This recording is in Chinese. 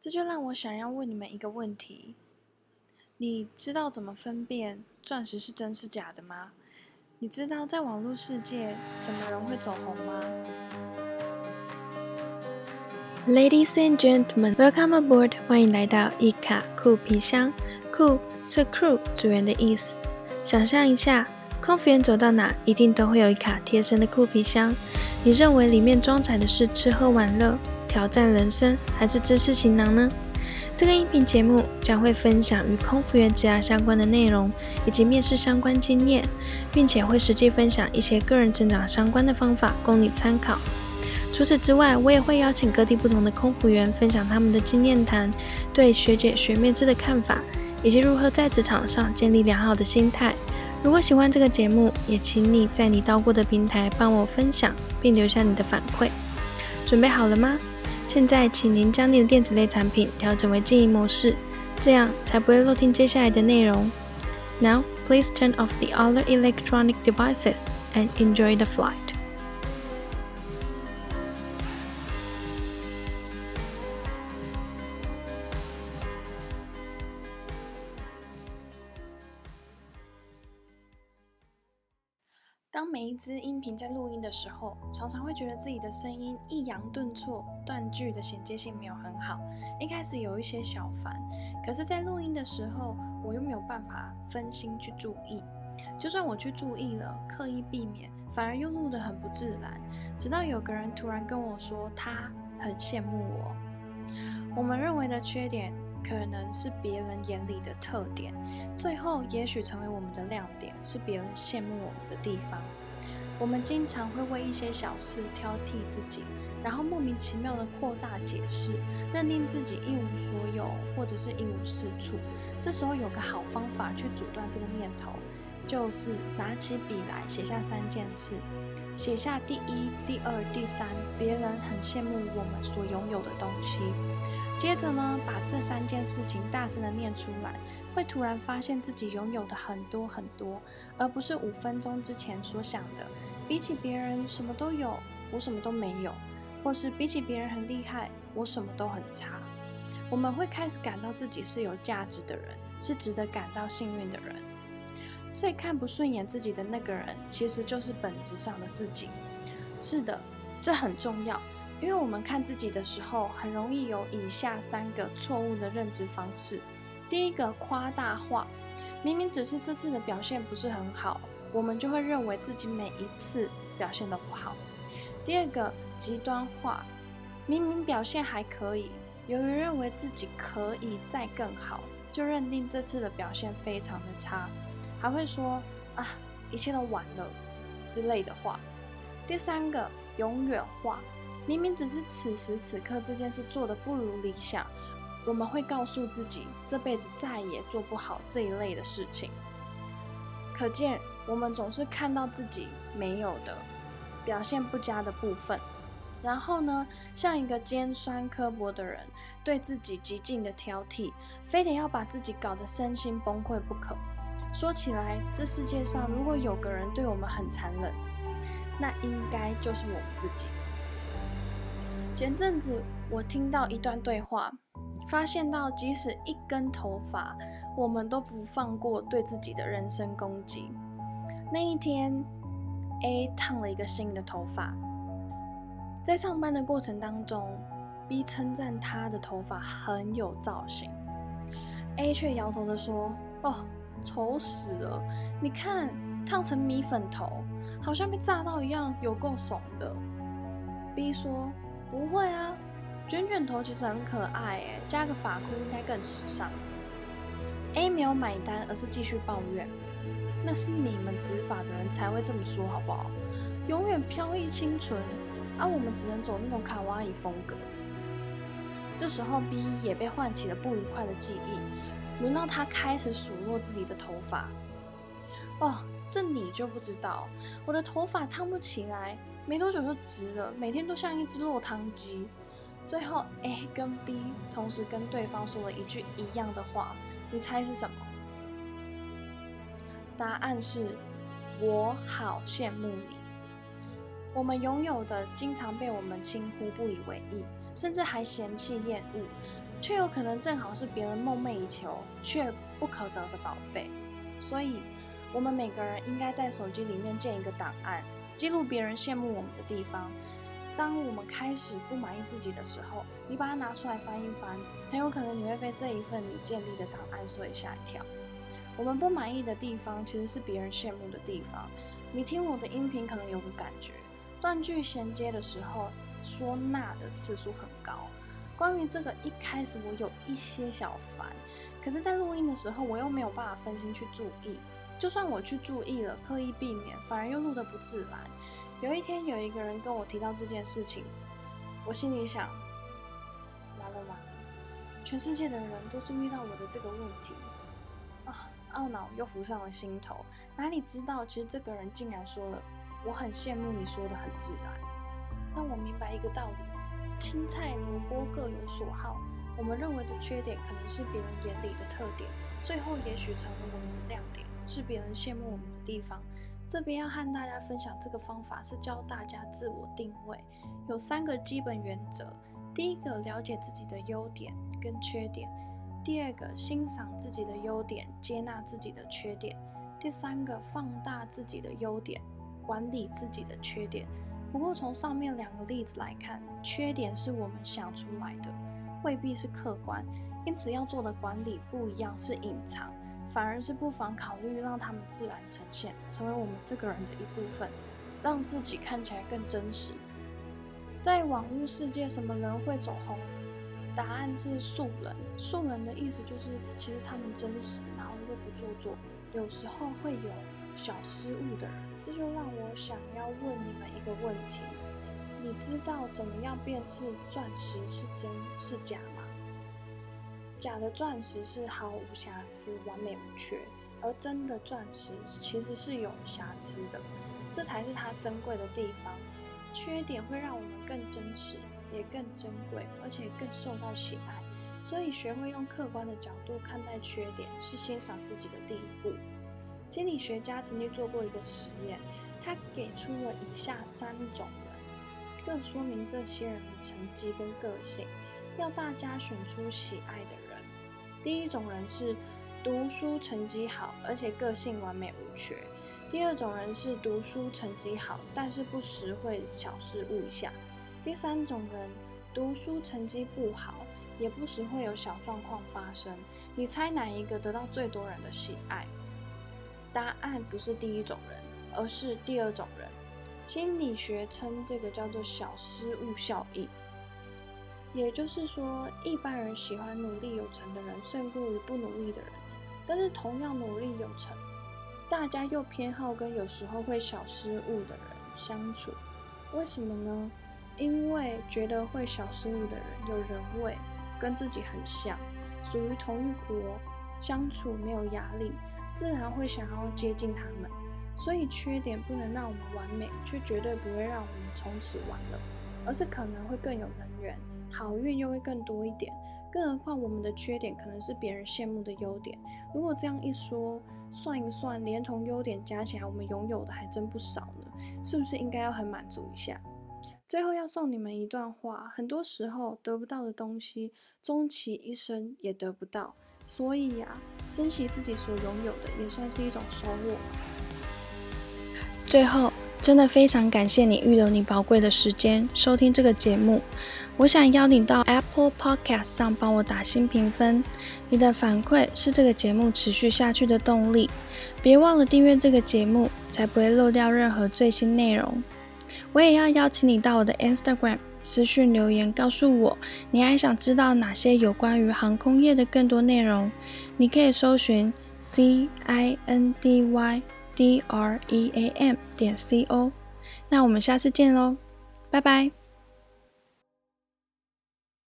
这就让我想要问你们一个问题：你知道怎么分辨钻石是真是假的吗？你知道在网络世界什么人会走红吗？Ladies and gentlemen, welcome aboard！欢迎来到一卡酷皮箱。酷是 crew 组员的意思。想象一下，空服员走到哪，一定都会有一卡贴身的酷皮箱。你认为里面装载的是吃喝玩乐？挑战人生还是知识行囊呢？这个音频节目将会分享与空服员职涯相关的内容，以及面试相关经验，并且会实际分享一些个人成长相关的方法供你参考。除此之外，我也会邀请各地不同的空服员分享他们的经验谈，对学姐学妹制的看法，以及如何在职场上建立良好的心态。如果喜欢这个节目，也请你在你到过的平台帮我分享，并留下你的反馈。准备好了吗？现在，请您将您的电子类产品调整为静音模式，这样才不会漏听接下来的内容。Now, please turn off the other electronic devices and enjoy the flight. 当每一支音频在录音的时候，常常会觉得自己的声音抑扬顿挫、断句的衔接性没有很好，一开始有一些小烦。可是，在录音的时候，我又没有办法分心去注意。就算我去注意了，刻意避免，反而又录得很不自然。直到有个人突然跟我说，他很羡慕我。我们认为的缺点。可能是别人眼里的特点，最后也许成为我们的亮点，是别人羡慕我们的地方。我们经常会为一些小事挑剔自己，然后莫名其妙的扩大解释，认定自己一无所有或者是一无是处。这时候有个好方法去阻断这个念头，就是拿起笔来写下三件事，写下第一、第二、第三，别人很羡慕我们所拥有的东西。接着呢，把这三件事情大声的念出来，会突然发现自己拥有的很多很多，而不是五分钟之前所想的。比起别人什么都有，我什么都没有；或是比起别人很厉害，我什么都很差。我们会开始感到自己是有价值的人，是值得感到幸运的人。最看不顺眼自己的那个人，其实就是本质上的自己。是的，这很重要。因为我们看自己的时候，很容易有以下三个错误的认知方式。第一个，夸大化，明明只是这次的表现不是很好，我们就会认为自己每一次表现都不好。第二个，极端化，明明表现还可以，由于认为自己可以再更好，就认定这次的表现非常的差，还会说啊，一切都完了之类的话。第三个，永远化。明明只是此时此刻这件事做的不如理想，我们会告诉自己这辈子再也做不好这一类的事情。可见我们总是看到自己没有的表现不佳的部分，然后呢，像一个尖酸刻薄的人，对自己极尽的挑剔，非得要把自己搞得身心崩溃不可。说起来，这世界上如果有个人对我们很残忍，那应该就是我们自己。前阵子我听到一段对话，发现到即使一根头发，我们都不放过对自己的人身攻击。那一天，A 烫了一个新的头发，在上班的过程当中，B 称赞他的头发很有造型，A 却摇头的说：“哦，丑死了！你看烫成米粉头，好像被炸到一样，有够怂的。”B 说。不会啊，卷卷头其实很可爱诶，加个发箍应该更时尚。A 没有买单，而是继续抱怨：“那是你们执法的人才会这么说，好不好？永远飘逸清纯，而我们只能走那种卡哇伊风格。”这时候 B 也被唤起了不愉快的记忆，轮到他开始数落自己的头发。哦，这你就不知道，我的头发烫不起来。没多久就直了，每天都像一只落汤鸡。最后 A 跟 B 同时跟对方说了一句一样的话，你猜是什么？答案是：我好羡慕你。我们拥有的经常被我们轻忽不以为意，甚至还嫌弃厌恶。却有可能正好是别人梦寐以求却不可得的宝贝。所以，我们每个人应该在手机里面建一个档案，记录别人羡慕我们的地方。当我们开始不满意自己的时候，你把它拿出来翻一翻，很有可能你会被这一份你建立的档案所吓一跳。我们不满意的地方，其实是别人羡慕的地方。你听我的音频可能有个感觉，断句衔接的时候说“那”的次数很高。关于这个，一开始我有一些小烦，可是，在录音的时候，我又没有办法分心去注意。就算我去注意了，刻意避免，反而又录得不自然。有一天，有一个人跟我提到这件事情，我心里想：完了完了，全世界的人都注意到我的这个问题啊！懊恼又浮上了心头。哪里知道，其实这个人竟然说了：“我很羡慕你说的很自然。”但我明白一个道理：青菜萝卜各有所好。我们认为的缺点，可能是别人眼里的特点，最后也许成为我们的亮，是别人羡慕我们的地方。这边要和大家分享这个方法，是教大家自我定位，有三个基本原则。第一个，了解自己的优点跟缺点；第二个，欣赏自己的优点，接纳自己的缺点；第三个，放大自己的优点，管理自己的缺点。不过，从上面两个例子来看，缺点是我们想出来的，未必是客观，因此要做的管理不一样，是隐藏。反而是不妨考虑让他们自然呈现，成为我们这个人的一部分，让自己看起来更真实。在网络世界，什么人会走红？答案是素人。素人的意思就是，其实他们真实，然后又不做作，有时候会有小失误的人。这就让我想要问你们一个问题：你知道怎么样辨识钻石是真是假吗？假的钻石是毫无瑕疵、完美无缺，而真的钻石其实是有瑕疵的，这才是它珍贵的地方。缺点会让我们更真实，也更珍贵，而且更受到喜爱。所以，学会用客观的角度看待缺点，是欣赏自己的第一步。心理学家曾经做过一个实验，他给出了以下三种人，更说明这些人的成绩跟个性，要大家选出喜爱的人。第一种人是读书成绩好，而且个性完美无缺；第二种人是读书成绩好，但是不时会小失误一下；第三种人读书成绩不好，也不时会有小状况发生。你猜哪一个得到最多人的喜爱？答案不是第一种人，而是第二种人。心理学称这个叫做小失误效应。也就是说，一般人喜欢努力有成的人，胜过于不努力的人。但是，同样努力有成，大家又偏好跟有时候会小失误的人相处。为什么呢？因为觉得会小失误的人有人味，跟自己很像，属于同一国，相处没有压力，自然会想要接近他们。所以，缺点不能让我们完美，却绝对不会让我们从此完了，而是可能会更有能源。好运又会更多一点，更何况我们的缺点可能是别人羡慕的优点。如果这样一说，算一算，连同优点加起来，我们拥有的还真不少呢。是不是应该要很满足一下？最后要送你们一段话：很多时候得不到的东西，终其一生也得不到。所以呀，珍惜自己所拥有的，也算是一种收获。最后，真的非常感谢你预留你宝贵的时间收听这个节目。我想邀你到 Apple Podcast 上帮我打新评分，你的反馈是这个节目持续下去的动力。别忘了订阅这个节目，才不会漏掉任何最新内容。我也要邀请你到我的 Instagram 私讯留言，告诉我你还想知道哪些有关于航空业的更多内容。你可以搜寻 C I N D Y D R E A M 点 C O。那我们下次见喽，拜拜。